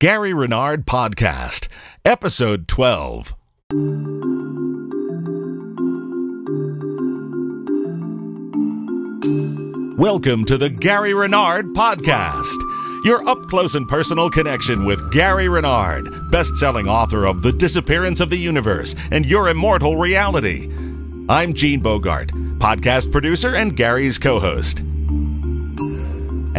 Gary Renard Podcast, Episode 12. Welcome to the Gary Renard Podcast, your up close and personal connection with Gary Renard, best selling author of The Disappearance of the Universe and Your Immortal Reality. I'm Gene Bogart, podcast producer and Gary's co host.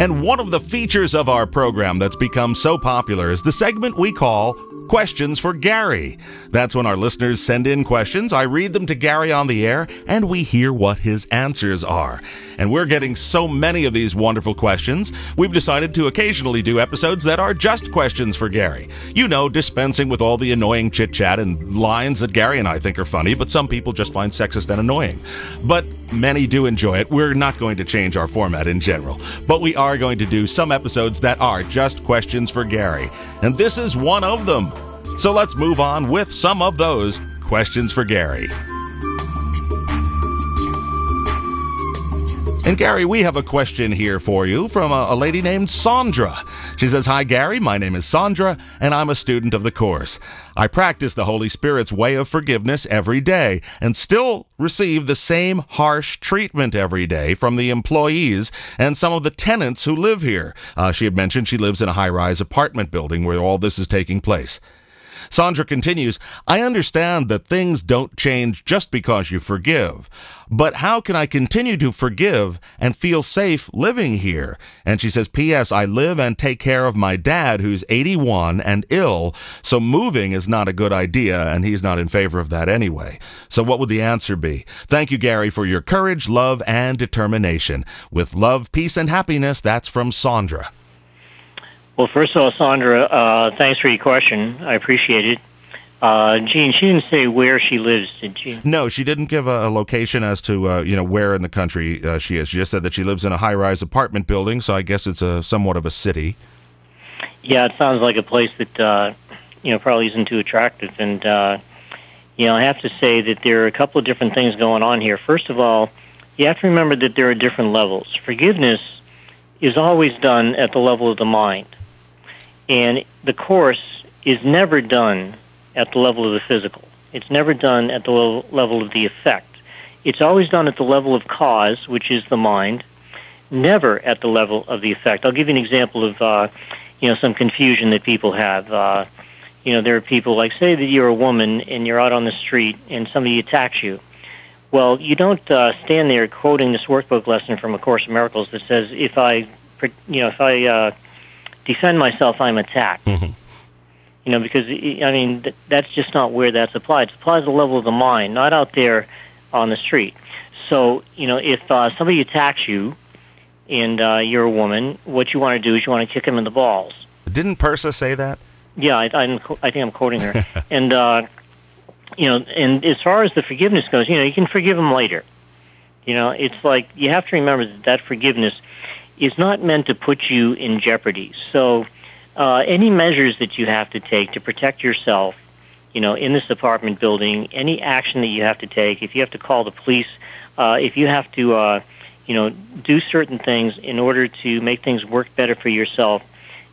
And one of the features of our program that's become so popular is the segment we call Questions for Gary. That's when our listeners send in questions, I read them to Gary on the air, and we hear what his answers are. And we're getting so many of these wonderful questions, we've decided to occasionally do episodes that are just questions for Gary. You know, dispensing with all the annoying chit chat and lines that Gary and I think are funny, but some people just find sexist and annoying. But many do enjoy it. We're not going to change our format in general, but we are going to do some episodes that are just questions for Gary. And this is one of them. So let's move on with some of those questions for Gary. And Gary, we have a question here for you from a, a, lady named Sandra. She says, Hi, Gary. My name is Sandra, and I'm a student of the course. I practice the Holy Spirit's way of forgiveness every day and still receive the same harsh treatment every day from the employees and some of the tenants who live here. Uh, she had mentioned she lives in a high rise apartment building where all this is taking place. Sandra continues, I understand that things don't change just because you forgive, but how can I continue to forgive and feel safe living here? And she says, P.S. I live and take care of my dad who's 81 and ill, so moving is not a good idea, and he's not in favor of that anyway. So what would the answer be? Thank you, Gary, for your courage, love, and determination. With love, peace, and happiness, that's from Sandra. Well, first of all, Sandra, uh, thanks for your question. I appreciate it. Uh, Gene, she didn't say where she lives, did she? No, she didn't give a, a location as to uh, you know where in the country uh, she is. She just said that she lives in a high-rise apartment building, so I guess it's a somewhat of a city. Yeah, it sounds like a place that uh, you know probably isn't too attractive, and uh, you know I have to say that there are a couple of different things going on here. First of all, you have to remember that there are different levels. Forgiveness is always done at the level of the mind. And the course is never done at the level of the physical. It's never done at the level of the effect. It's always done at the level of cause, which is the mind, never at the level of the effect. I'll give you an example of, uh, you know, some confusion that people have. Uh, you know, there are people like, say that you're a woman and you're out on the street and somebody attacks you. Well, you don't uh, stand there quoting this workbook lesson from A Course in Miracles that says, if I, you know, if I uh, defend myself, I'm attacked. Mm-hmm. You know, because I mean th- that's just not where that's applied. It's applied at the level of the mind, not out there on the street. So you know, if uh, somebody attacks you and uh, you're a woman, what you want to do is you want to kick him in the balls. Didn't Pursah say that? Yeah, I, I, I think I'm quoting her. and uh, you know, and as far as the forgiveness goes, you know, you can forgive him later. You know, it's like you have to remember that that forgiveness is not meant to put you in jeopardy. So, uh, any measures that you have to take to protect yourself, you know, in this apartment building, any action that you have to take, if you have to call the police, uh, if you have to, uh, you know, do certain things in order to make things work better for yourself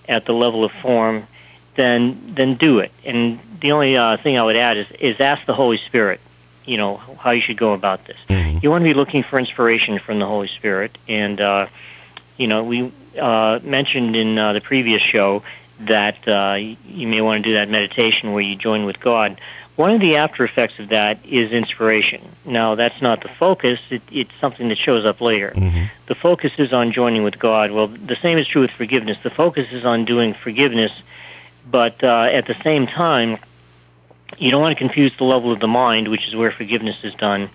at the level of form, then then do it. And the only uh, thing I would add is is ask the Holy Spirit, you know, how you should go about this. Mm-hmm. You want to be looking for inspiration from the Holy Spirit, and uh, you know, we uh, mentioned in uh, the previous show that uh, you may want to do that meditation where you join with God. One of the after effects of that is inspiration. Now, that's not the focus, it, it's something that shows up later. Mm-hmm. The focus is on joining with God. Well, the same is true with forgiveness. The focus is on doing forgiveness, but uh, at the same time, you don't want to confuse the level of the mind, which is where forgiveness is done,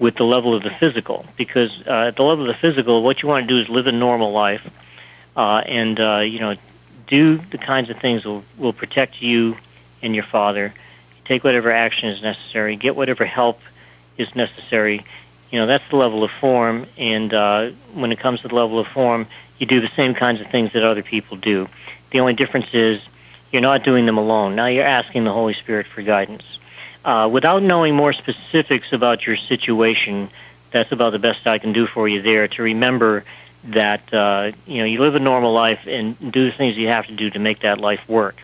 with the level of the physical. Because uh, at the level of the physical, what you want to do is live a normal life, uh, and uh, you know, do the kinds of things will, will protect you and your father. Take whatever action is necessary. Get whatever help is necessary. You know, that's the level of form. And uh, when it comes to the level of form, you do the same kinds of things that other people do. The only difference is you're not doing them alone. Now you're asking the Holy Spirit for guidance. Uh, without knowing more specifics about your situation, that's about the best I can do for you there. To remember that uh, you know you live a normal life and do the things you have to do to make that life work.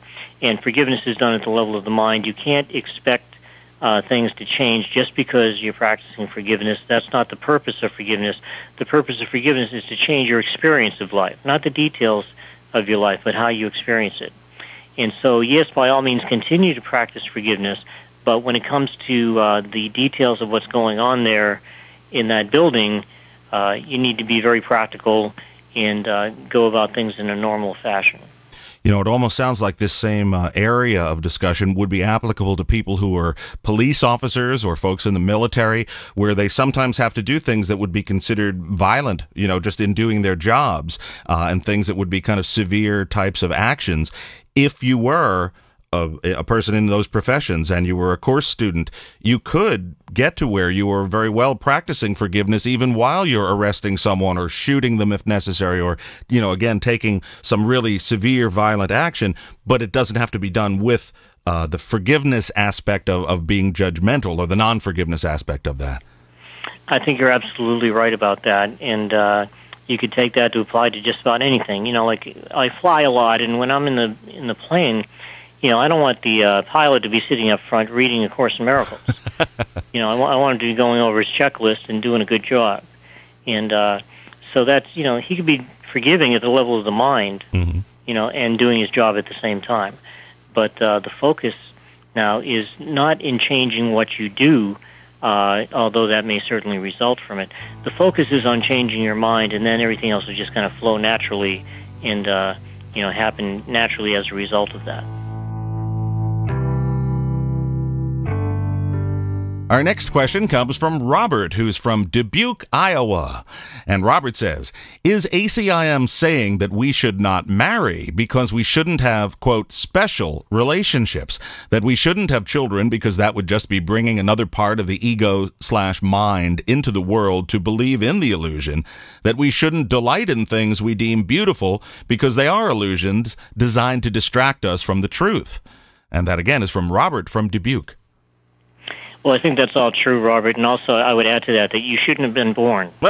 and forgiveness is done at the level of the mind. You can't expect uh, things to change just because you're practicing forgiveness. That's not the purpose of forgiveness. The purpose of forgiveness is to change your experience of life, not the details of your life, but how you experience it. And so, yes, by all means, continue to practice forgiveness. But when it comes to uh, the details of what's going on there in that building, uh, you need to be very practical and uh, go about things in a normal fashion. You know, it almost sounds like this same uh, area of discussion would be applicable to people who are police officers or folks in the military, where they sometimes have to do things that would be considered violent, you know, just in doing their jobs, uh, and things that would be kind of severe types of actions. If you were a, a, person in those professions and you were a course student, you could get to where you were very well practicing forgiveness even while you're arresting someone or shooting them if necessary or, you know, again, taking some really severe violent action, but it doesn't have to be done with uh, the forgiveness aspect of, of being judgmental or the non forgiveness aspect of that. I think you're absolutely right about that. And, uh, you could take that to apply to just about anything. You know, like I fly a lot, and when I'm in the in the plane, you know, I don't want the uh, pilot to be sitting up front reading A Course in Miracles. you know, I, want him to be going over his checklist and doing a good job. And uh, so that's, you know, he could be forgiving at the level of the mind, mm-hmm. you know, and doing his job at the same time. But uh, the focus now is not in changing what you do, uh, although that may certainly result from it. The focus is on changing your mind, and then everything else will just kind of flow naturally and, uh, you know, happen naturally as a result of that. Our next question comes from Robert, who's from Dubuque, Iowa. And Robert says, Is ACIM saying that we should not marry because we shouldn't have, quote, special relationships? That we shouldn't have children because that would just be bringing another part of the ego slash mind into the world to believe in the illusion? That we shouldn't delight in things we deem beautiful because they are illusions designed to distract us from the truth? And that again is from Robert from Dubuque. Well, I think that's all true, Robert. And also, I would add to that that you shouldn't have been born.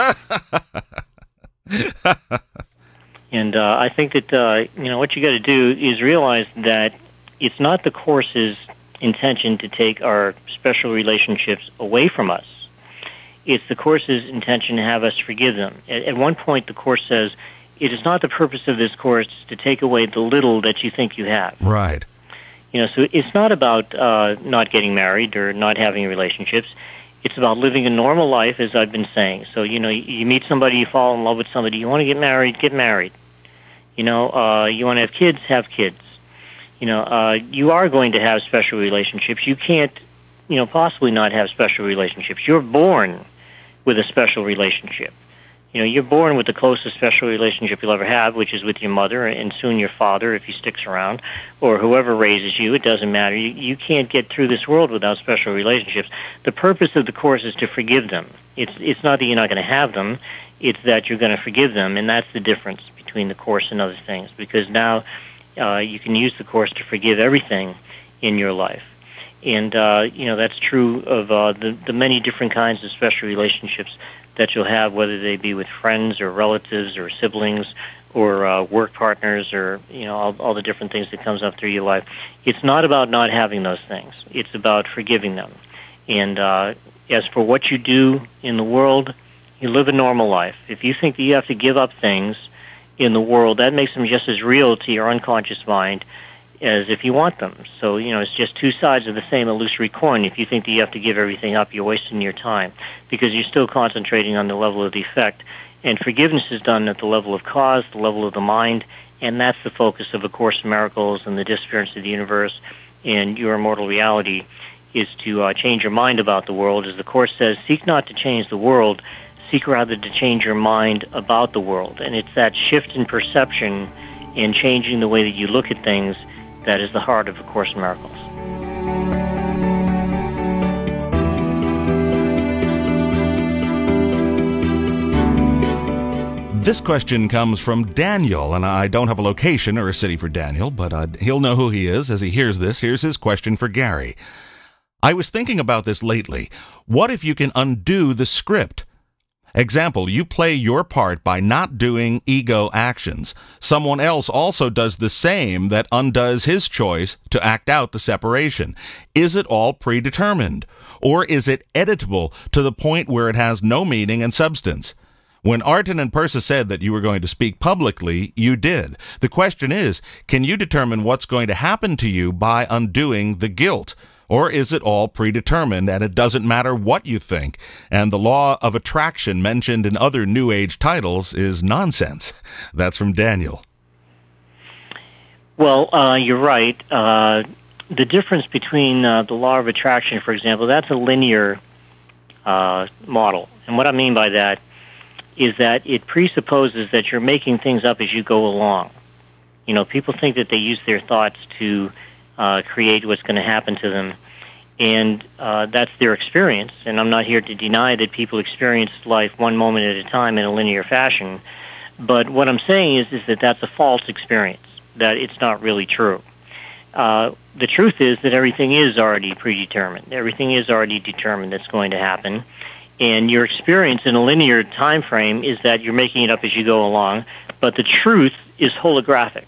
and uh, I think that uh, you know what you got to do is realize that it's not the course's intention to take our special relationships away from us. It's the course's intention to have us forgive them. At, at one point, the course says, "It is not the purpose of this course to take away the little that you think you have." Right. You know, so it's not about uh, not getting married or not having relationships. It's about living a normal life, as I've been saying. So, you know, you meet somebody, you fall in love with somebody, you want to get married, get married. You know, uh, you want to have kids, have kids. You know, uh, you are going to have special relationships. You can't, you know, possibly not have special relationships. You're born with a special relationship you know, you're born with the closest special relationship you'll ever have, which is with your mother and soon your father if he sticks around, or whoever raises you. It doesn't matter. You, you can't get through this world without special relationships. The purpose of the course is to forgive them. It's it's not that you're not going to have them. It's that you're going to forgive them, and that's the difference between the course and other things. Because now uh, you can use the course to forgive everything in your life and uh, you know that's true of uh, the the many different kinds of special relationships that you'll have, whether they be with friends or relatives or siblings or uh, work partners or you know all, all the different things that comes up through your life. It's not about not having those things. It's about forgiving them. And uh, as for what you do in the world, you live a normal life. If you think that you have to give up things in the world, that makes them just as real to your unconscious mind as if you want them. So, you know, it's just two sides of the same illusory coin. If you think that you have to give everything up, you're wasting your time because you're still concentrating on the level of the effect. And forgiveness is done at the level of cause, the level of the mind, and that's the focus of A Course in Miracles and the disappearance of the universe and your immortal reality is to uh, change your mind about the world. As the Course says, seek not to change the world, seek rather to change your mind about the world. And it's that shift in perception and changing the way that you look at things that is the heart of A Course in Miracles. This question comes from Daniel, and I don't have a location or a city for Daniel, but uh, he'll know who he is as he hears this. Here's his question for Gary. I was thinking about this lately. What if you can undo the script? Example, you play your part by not doing ego actions. Someone else also does the same that undoes his choice to act out the separation. Is it all predetermined? Or is it editable to the point where it has no meaning and substance? When Arten and Pursah said that you were going to speak publicly, you did. The question is, can you determine what's going to happen to you by undoing the guilt? Or is it all predetermined and it doesn't matter what you think? And the law of attraction mentioned in other New Age titles is nonsense. That's from Daniel. Well, uh, you're right. Uh, the difference between uh, the law of attraction, for example, that's a linear uh, model. And what I mean by that is that it presupposes that you're making things up as you go along. You know, people think that they use their thoughts to uh, create what's going to happen to them. And uh, that's their experience. And I'm not here to deny that people experience life one moment at a time in a linear fashion. But what I'm saying is, is that that's a false experience, that it's not really true. Uh, the truth is that everything is already predetermined. Everything is already determined that's going to happen. And your experience in a linear time frame is that you're making it up as you go along. But the truth is holographic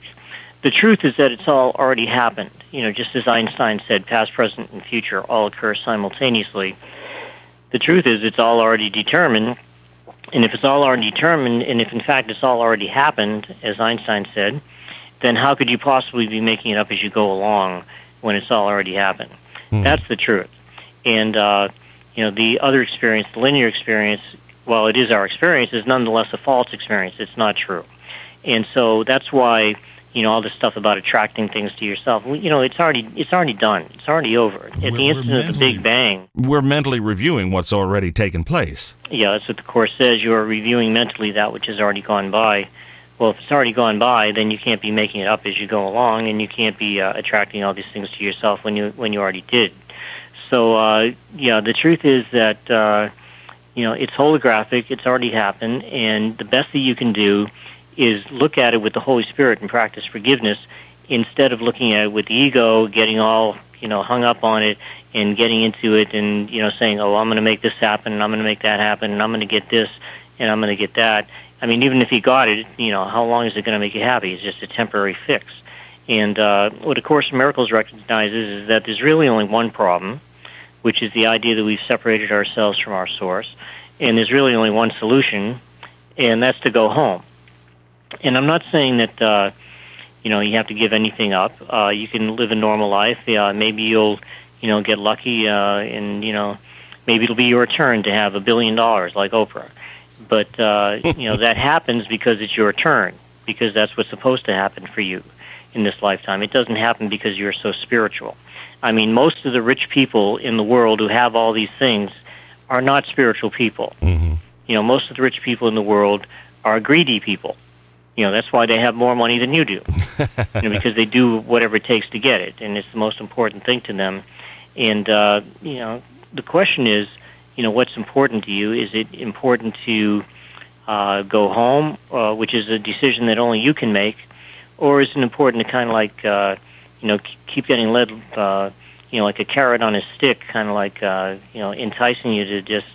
the truth is that it's all already happened. You know, just as Einstein said, past, present, and future all occur simultaneously. The truth is it's all already determined. And if it's all already determined, and if in fact it's all already happened, as Einstein said, then how could you possibly be making it up as you go along when it's all already happened? Mm. That's the truth. And, uh, you know, the other experience, the linear experience, while it is our experience, is nonetheless a false experience. It's not true. And so that's why you know all this stuff about attracting things to yourself. You know, it's already it's already done. It's already over. At we're, the instant of the Big Bang, we're mentally reviewing what's already taken place. Yeah, that's what the course says. You are reviewing mentally that which has already gone by. Well, if it's already gone by, then you can't be making it up as you go along, and you can't be uh, attracting all these things to yourself when you when you already did. So, uh, yeah, the truth is that uh, you know it's holographic. It's already happened, and the best that you can do is look at it with the Holy Spirit and practice forgiveness instead of looking at it with the ego, getting all you know hung up on it and getting into it and you know saying, "Oh, I'm going to make this happen, and I'm going to make that happen, and I'm going to get this, and I'm going to get that." I mean, even if you got it, you know, how long is it going to make you happy? It's just a temporary fix. And uh, what A Course Miracles recognizes is that there's really only one problem, which is the idea that we've separated ourselves from our source, and there's really only one solution, and that's to go home. And I'm not saying that uh, you know you have to give anything up. Uh, you can live a normal life. Uh, maybe you'll you know get lucky, uh, and you know maybe it'll be your turn to have a billion dollars like Oprah. But uh, you know that happens because it's your turn, because that's what's supposed to happen for you in this lifetime. It doesn't happen because you're so spiritual. I mean, most of the rich people in the world who have all these things are not spiritual people. Mm-hmm. You know, most of the rich people in the world are greedy people you know that's why they have more money than you do. You know, because they do whatever it takes to get it and it's the most important thing to them. And uh, you know the question is you know what's important to you? Is it important to uh, go home uh, which is a decision that only you can make? Or is it important to kind of like uh, you know keep getting led uh, you know like a carrot on a stick kind of like uh, you know enticing you to just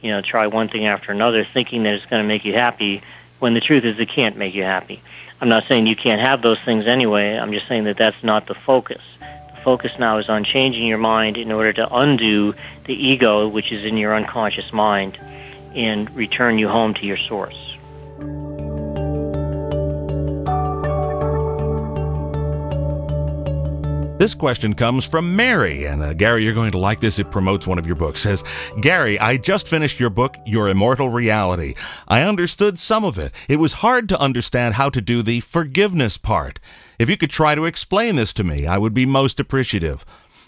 you know try one thing after another thinking that it's going to make you happy when the truth is it can't make you happy. I'm not saying you can't have those things anyway. I'm just saying that that's not the focus. The focus now is on changing your mind in order to undo the ego, which is in your unconscious mind, and return you home to your source. This question comes from Mary, and uh, Gary, you're going to like this. It promotes one of your books. Says, Gary, I just finished your book, Your Immortal Reality. I understood some of it. It was hard to understand how to do the forgiveness part. If you could try to explain this to me, I would be most appreciative.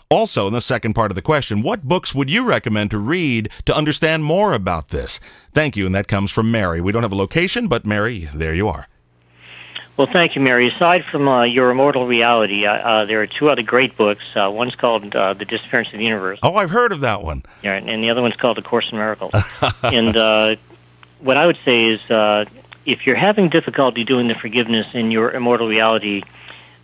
Also, in the second part of the question, what books would you recommend to read to understand more about this? Thank you, and that comes from Mary. We don't have a location, but Mary, there you are. Well, thank you, Mary. Aside from uh, Your Immortal Reality, uh, uh, there are two other great books. Uh, one's called uh, The Disappearance of the Universe. Oh, I've heard of that one. Yeah, and the other one's called The Course in Miracles. and uh, what I would say is if you're having difficulty doing the forgiveness in Your Immortal Reality,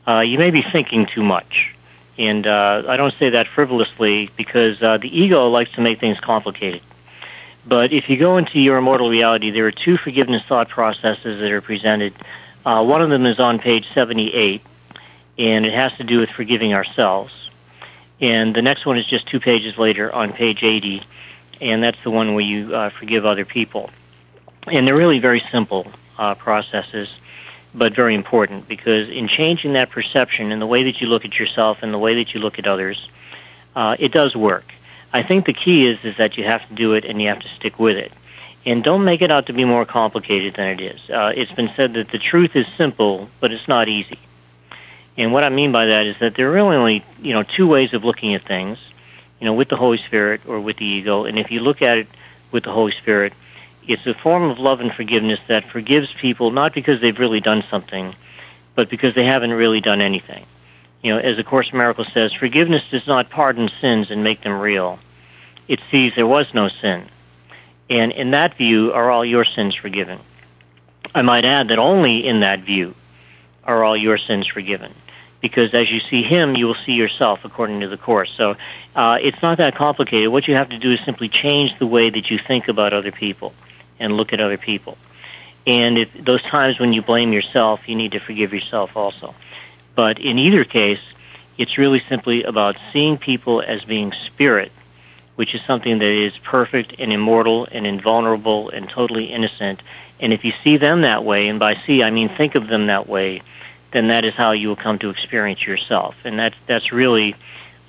you may be thinking too much. And I don't say that frivolously because the ego likes to make things complicated. But if you go into your immortal reality, there are two forgiveness thought processes that are presented. Uh, one of them is on page 78, and it has to do with forgiving ourselves. And the next one is just two pages later on page 80, and that's the one where you uh, forgive other people. And they're really very simple uh, processes, but very important because in changing that perception and the way that you look at yourself and the way that you look at others, uh, it does work. I think the key is is that you have to do it and you have to stick with it, and don't make it out to be more complicated than it is. Uh, it's been said that the truth is simple, but it's not easy. And what I mean by that is that there are really only you know two ways of looking at things, you know, with the Holy Spirit or with the ego. And if you look at it with the Holy Spirit, it's a form of love and forgiveness that forgives people not because they've really done something, but because they haven't really done anything. You know, as the Course in Miracles says, forgiveness does not pardon sins and make them real. It sees there was no sin. And in that view are all your sins forgiven. I might add that only in that view are all your sins forgiven. Because as you see him, you will see yourself, according to the Course. So uh, it's not that complicated. What you have to do is simply change the way that you think about other people and look at other people. And if those times when you blame yourself, you need to forgive yourself also. But in either case, it's really simply about seeing people as being spirit, which is something that is perfect and immortal and invulnerable and totally innocent. And if you see them that way, and by see I mean think of them that way, then that is how you will come to experience yourself. And that's that's really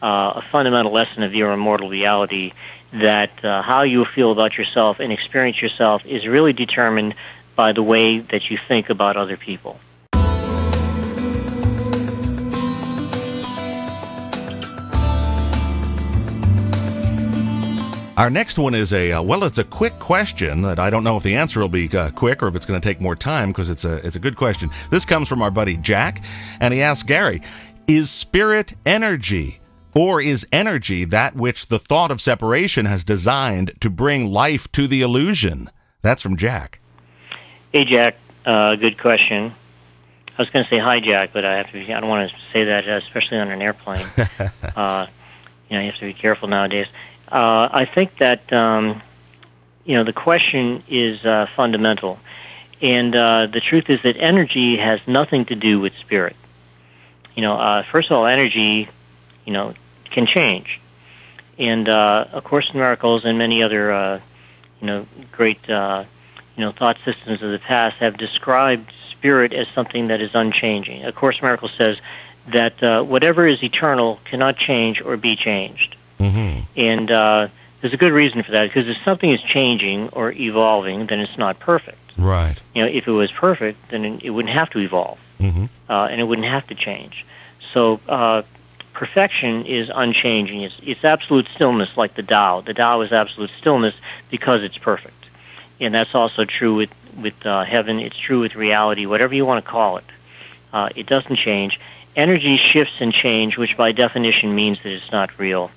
uh, a fundamental lesson of your immortal reality. That uh, how you feel about yourself and experience yourself is really determined by the way that you think about other people. Our next one is a uh, well, it's a quick question that I don't know if the answer will be uh, quick or if it's going to take more time because it's a it's a good question. This comes from our buddy Jack, and he asks Gary, "Is spirit energy?" Or is energy that which the thought of separation has designed to bring life to the illusion? That's from Jack. Hey, Jack. Uh, good question. I was going to say hi, Jack, but I have to. Be, I don't want to say that, especially on an airplane. uh, you know, you have to be careful nowadays. Uh, I think that um, you know the question is uh, fundamental, and uh, the truth is that energy has nothing to do with spirit. You know, uh, first of all, energy, you know, can change, and uh, of course, miracles and many other, uh, you know, great, you know, thought systems of the past have described spirit as something that is unchanging. Of course, miracle says that whatever is eternal cannot change or be changed. Mm-hmm. And uh, there's a good reason for that because if something is changing or evolving, then it's not perfect. Right. You know, if it was perfect, then it wouldn't have to evolve, mm-hmm. uh, and it wouldn't have to change. So uh, perfection is unchanging. It's, it's absolute stillness, like the Tao. The Tao is absolute stillness because it's perfect, and that's also true with with uh, heaven. It's true with reality, whatever you want to call it. Uh, it doesn't change. Energy shifts and change, which by definition means that it's not real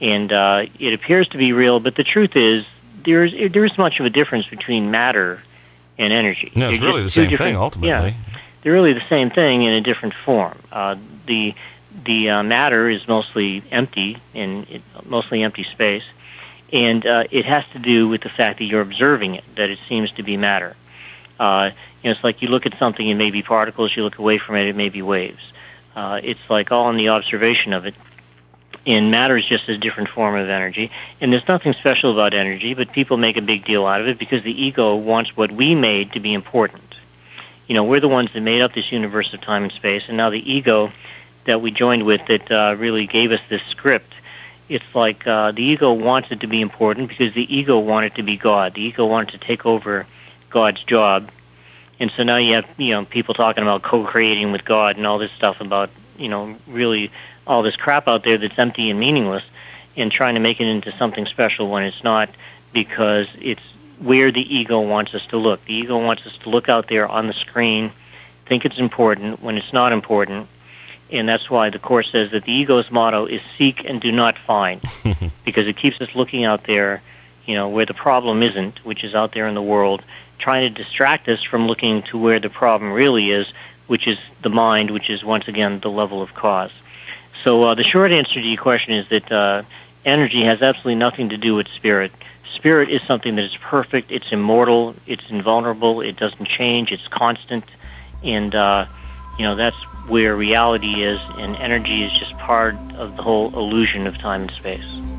and uh, it appears to be real. But the truth is, there's there's much of a difference between matter and energy. No, it's really the same thing ultimately. Yeah, they're really the same thing in a different form. Uh, the the uh, matter is mostly empty and it, mostly empty space, and uh, it has to do with the fact that you're observing it, that it seems to be matter. Uh, you know, it's like you look at something, it may be particles. You look away from it, it may be waves. Uh, it's like all in the observation of it and matter is just a different form of energy. And there's nothing special about energy, but people make a big deal out of it because the ego wants what we made to be important. You know, we're the ones that made up this universe of time and space, and now the ego that we joined with that uh, really gave us this script. It's like uh, the ego wants it to be important because the ego wanted to be God. The ego wanted to take over God's job, and so now you have you know people talking about co-creating with God and all this stuff about you know really all this crap out there that's empty and meaningless and trying to make it into something special when it's not because it's where the ego wants us to look. The ego wants us to look out there on the screen, think it's important when it's not important. And that's why the Course says that the ego's motto is seek and do not find, because it keeps us looking out there, you know, where the problem isn't, which is out there in the world, trying to distract us from looking to where the problem really is, which is the mind, which is once again the level of cause. So uh, the short answer to your question is that uh, energy has absolutely nothing to do with spirit. spirit is something that is perfect. It's immortal. It's invulnerable. It doesn't change. It's constant, and uh, you know that's where reality is, and energy is just part of the whole illusion of time and space.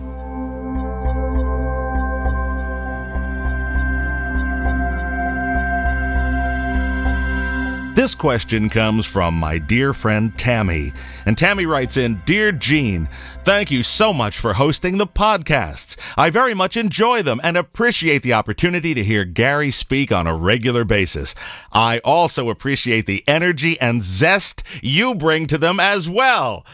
This question comes from my dear friend Tammy. And Tammy writes in Dear Gene, thank you so much for hosting the podcasts. I very much enjoy them and appreciate the opportunity to hear Gary speak on a regular basis. I also appreciate the energy and zest you bring to them as well.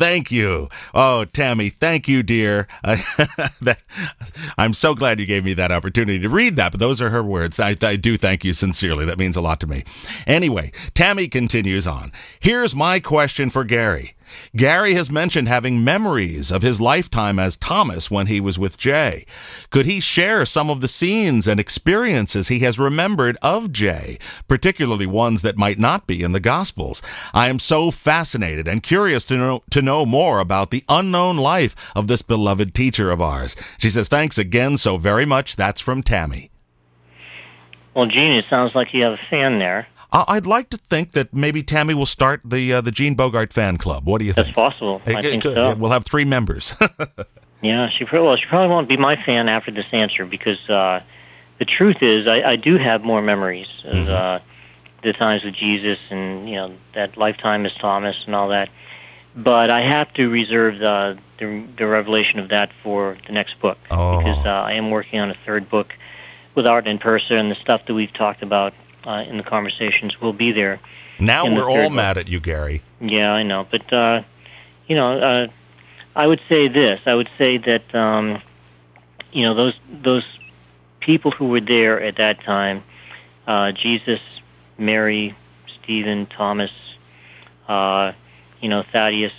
Thank you. Oh, Tammy, thank you, dear. I'm so glad you gave me that opportunity to read that, but those are her words. I, I do thank you sincerely. That means a lot to me. Anyway, Tammy continues on. Here's my question for Gary. Gary has mentioned having memories of his lifetime as Thomas when he was with Jay. Could he share some of the scenes and experiences he has remembered of Jay, particularly ones that might not be in the Gospels? I am so fascinated and curious to know, to know more about the unknown life of this beloved teacher of ours. She says, Thanks again so very much. That's from Tammy. Well, Gene, it sounds like you have a fan there. I'd like to think that maybe Tammy will start the uh, the Gene Bogart fan club. What do you think? That's possible. I think so. We'll have three members. yeah, she probably, well, she probably won't be my fan after this answer because uh, the truth is, I, I do have more memories of mm-hmm. uh, the times with Jesus and you know that lifetime as Thomas and all that. But I have to reserve the the, the revelation of that for the next book oh. because uh, I am working on a third book with Art and Pursah and the stuff that we've talked about uh, in the conversations will be there. Now we're all mad at you, Gary. Yeah, I know, but uh, you know, uh, I would say this. I would say that um, you know those those people who were there at that time, uh, Jesus, Mary, Stephen, Thomas, uh, you know, Thaddeus.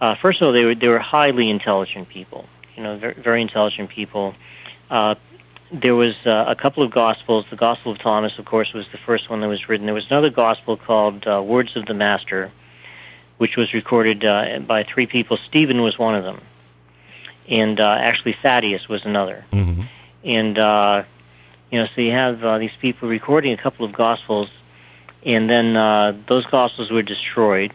Uh, first of all, they were they were highly intelligent people. You know, very, very intelligent people. Uh, there was uh, a couple of gospels. The Gospel of Thomas, of course, was the first one that was written. There was another gospel called uh, Words of the Master, which was recorded uh, by three people. Stephen was one of them, and uh, actually Thaddeus was another. Mm-hmm. And uh, you know, so you have uh, these people recording a couple of gospels, and then uh, those gospels were destroyed.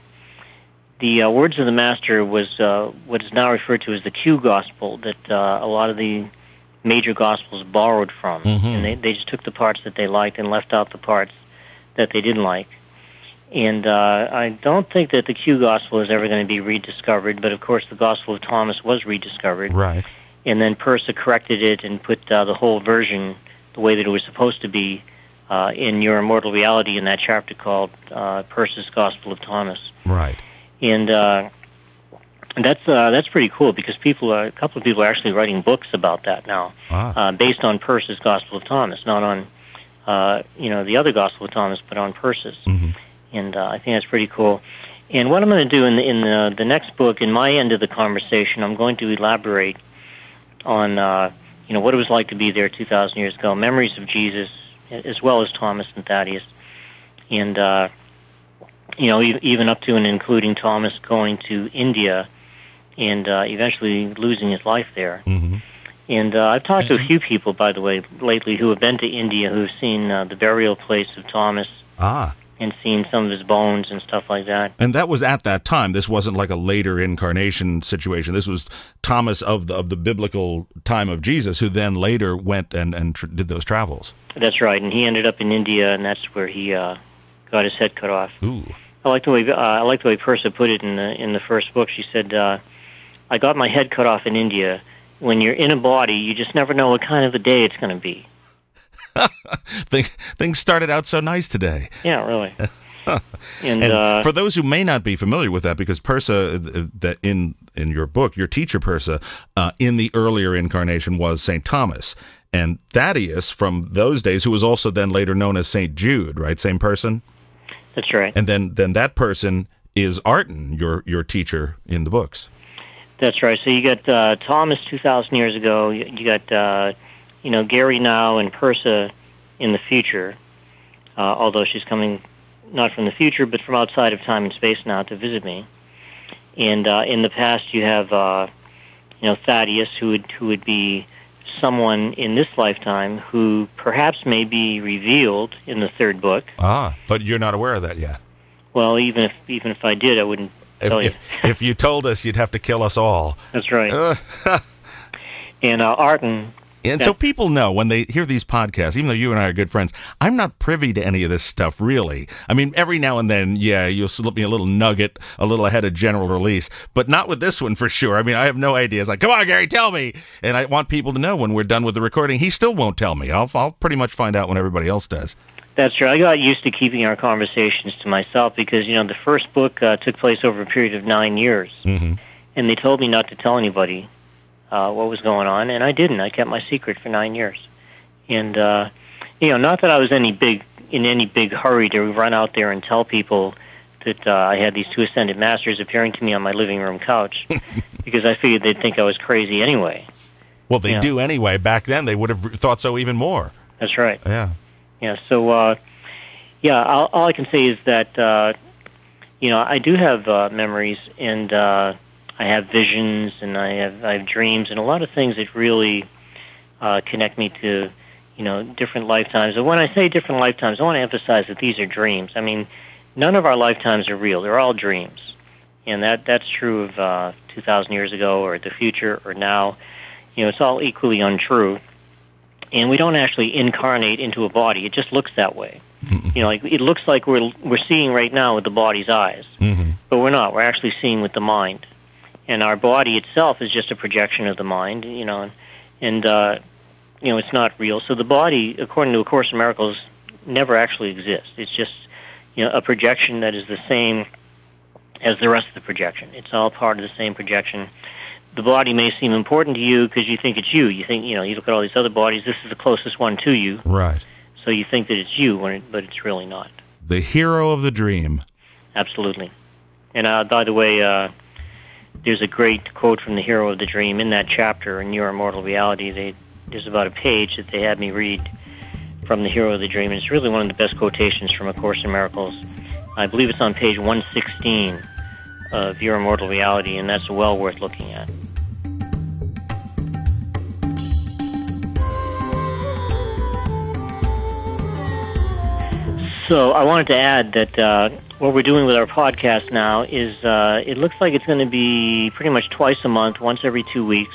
The uh, Words of the Master was uh, what is now referred to as the Q Gospel. That uh, a lot of the major gospels borrowed from, mm-hmm. and they they just took the parts that they liked and left out the parts that they didn't like. And uh, I don't think that the Q gospel is ever going to be rediscovered, but of course the Gospel of Thomas was rediscovered. Right. And then Pursah corrected it and put uh, the whole version the way that it was supposed to be uh, in Your Immortal Reality in that chapter called uh, Pursah's Gospel of Thomas. Right. And uh, that's uh, that's pretty cool because people, are, a couple of people are actually writing books about that now, ah. uh, based on Pursah's Gospel of Thomas, not on uh, you know the other Gospel of Thomas, but on Pursah's. Mm-hmm. And uh, I think that's pretty cool. And what I'm going to do in the, in the, the next book, in my end of the conversation, I'm going to elaborate on uh, you know what it was like to be there 2,000 years ago, memories of Jesus, as well as Thomas and Thaddeus, and uh, you know even up to and including Thomas going to India and uh, eventually losing his life there. Mm-hmm. And uh, I've talked to a few people, by the way, lately who have been to India who've seen uh, the burial place of Thomas. Ah. And seen some of his bones and stuff like that. And that was at that time. This wasn't like a later incarnation situation. This was Thomas of the of the biblical time of Jesus, who then later went and and tr- did those travels. That's right. And he ended up in India, and that's where he uh, got his head cut off. Ooh. I like the way uh, I like the way Pursah put it in the in the first book. She said. Uh, I got my head cut off in India. When you're in a body, you just never know what kind of a day it's going to be. Things started out so nice today. Yeah, really. and, and uh, for those who may not be familiar with that, because Pursah, uh, that in in your book, your teacher Pursah, uh, in the earlier incarnation was Saint Thomas, and Thaddeus from those days, who was also then later known as Saint Jude, right? Same person. That's right. And then then that person is Arten, your your teacher in the books. That's right. So you got uh, Thomas 2,000 years ago. You, you got, uh, you know, Gary now and Pursah in the future, uh, although she's coming not from the future, but from outside of time and space now to visit me. And uh, in the past, you have, uh, you know, Thaddeus, who would who would be someone in this lifetime who perhaps may be revealed in the third book. Ah, but you're not aware of that yet. Well, even if even if I did, I wouldn't if. If, if you told us, you'd have to kill us all. That's right. and uh, Arten and so people know when they hear these podcasts, even though you and I are good friends, I'm not privy to any of this stuff really. I mean, every now and then, yeah, you'll slip me a little nugget a little ahead of general release, but not with this one for sure. I mean, I have no idea. It's like, come on, Gary, tell me. And I want people to know when we're done with the recording. He still won't tell me. I'll, I'll pretty much find out when everybody else does. That's true. I got used to keeping our conversations to myself because, you know, the first book uh, took place over a period of nine years. Mm-hmm. And they told me not to tell anybody uh, what was going on, and I didn't. I kept my secret for nine years, and uh, you know, not that I was any big in any big hurry to run out there and tell people that uh, I had these two ascended masters appearing to me on my living room couch, because I figured they'd think I was crazy anyway. Well, they do anyway. Back then, they would have thought so even more. That's right. Yeah. Yeah. So, uh, yeah, all, all I can say is that uh, you know I do have uh, memories and. Uh, I have visions and I have I have dreams and a lot of things that really uh, connect me to you know different lifetimes. And when I say different lifetimes, I want to emphasize that these are dreams. I mean, none of our lifetimes are real; they're all dreams, and that that's true of uh, 2,000 years ago or the future or now. You know, it's all equally untrue. And we don't actually incarnate into a body; it just looks that way. Mm-hmm. You know, like it looks like we're we're seeing right now with the body's eyes, mm-hmm. but we're not. We're actually seeing with the mind and our body itself is just a projection of the mind, you know, and, and uh, you know it's not real. So the body, according to A Course in Miracles, never actually exists. It's just you know a projection that is the same as the rest of the projection. It's all part of the same projection. The body may seem important to you because you think it's you. You think you know you look at all these other bodies. This is the closest one to you, right? So you think that it's you, when it, but it's really not. The hero of the dream. Absolutely. And uh, by the way. Uh, there's a great quote from the hero of the dream in that chapter in your immortal reality they, there's about a page that they had me read from the hero of the dream and it's really one of the best quotations from a course in miracles i believe it's on page 116 of your immortal reality and that's well worth looking at. So i wanted to add that uh, what we're doing with our podcast now is uh, it looks like it's going to be pretty much twice a month, once every two weeks,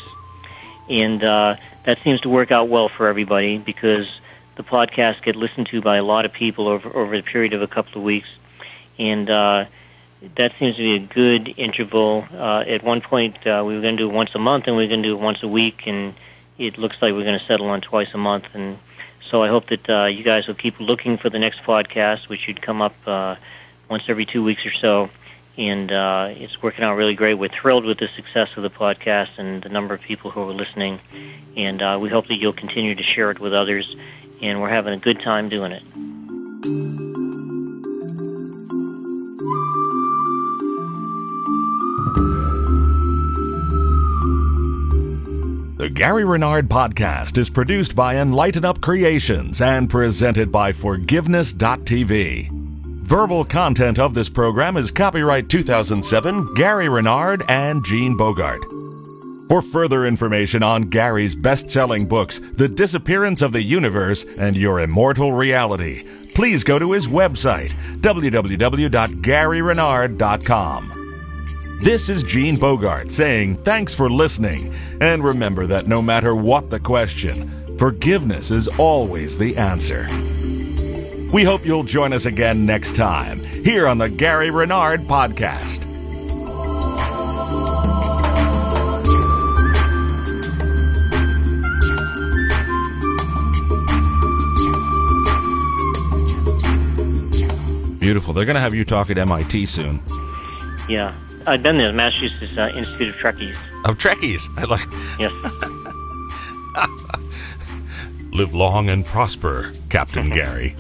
and uh, that seems to work out well for everybody because the podcasts get listened to by a lot of people over over the period of a couple of weeks, and uh, that seems to be a good interval. Uh, at one point, uh, we were going to do it once a month, and we are going to do it once a week, and it looks like we're going to settle on twice a month, and so I hope that uh, you guys will keep looking for the next podcast, which should come up uh, once every two weeks or so. And uh, it's working out really great. We're thrilled with the success of the podcast and the number of people who are listening. And uh, we hope that you'll continue to share it with others. And we're having a good time doing it. The Gary Renard podcast is produced by Enlighten Up Creations and presented by Forgiveness.tv. Verbal content of this program is copyright 2007 Gary Renard and Gene Bogart. For further information on Gary's best selling books, The Disappearance of the Universe and Your Immortal Reality, please go to his website, www.garyrenard.com. This is Gene Bogart saying thanks for listening, and remember that no matter what the question, forgiveness is always the answer. We hope you'll join us again next time here on the Gary Renard Podcast. Beautiful. They're going to have you talk at MIT soon. Yeah. I've been there, Massachusetts uh, Institute of Trekkies. Of Trekkies? I like. Yes. Live long and prosper, Captain Gary.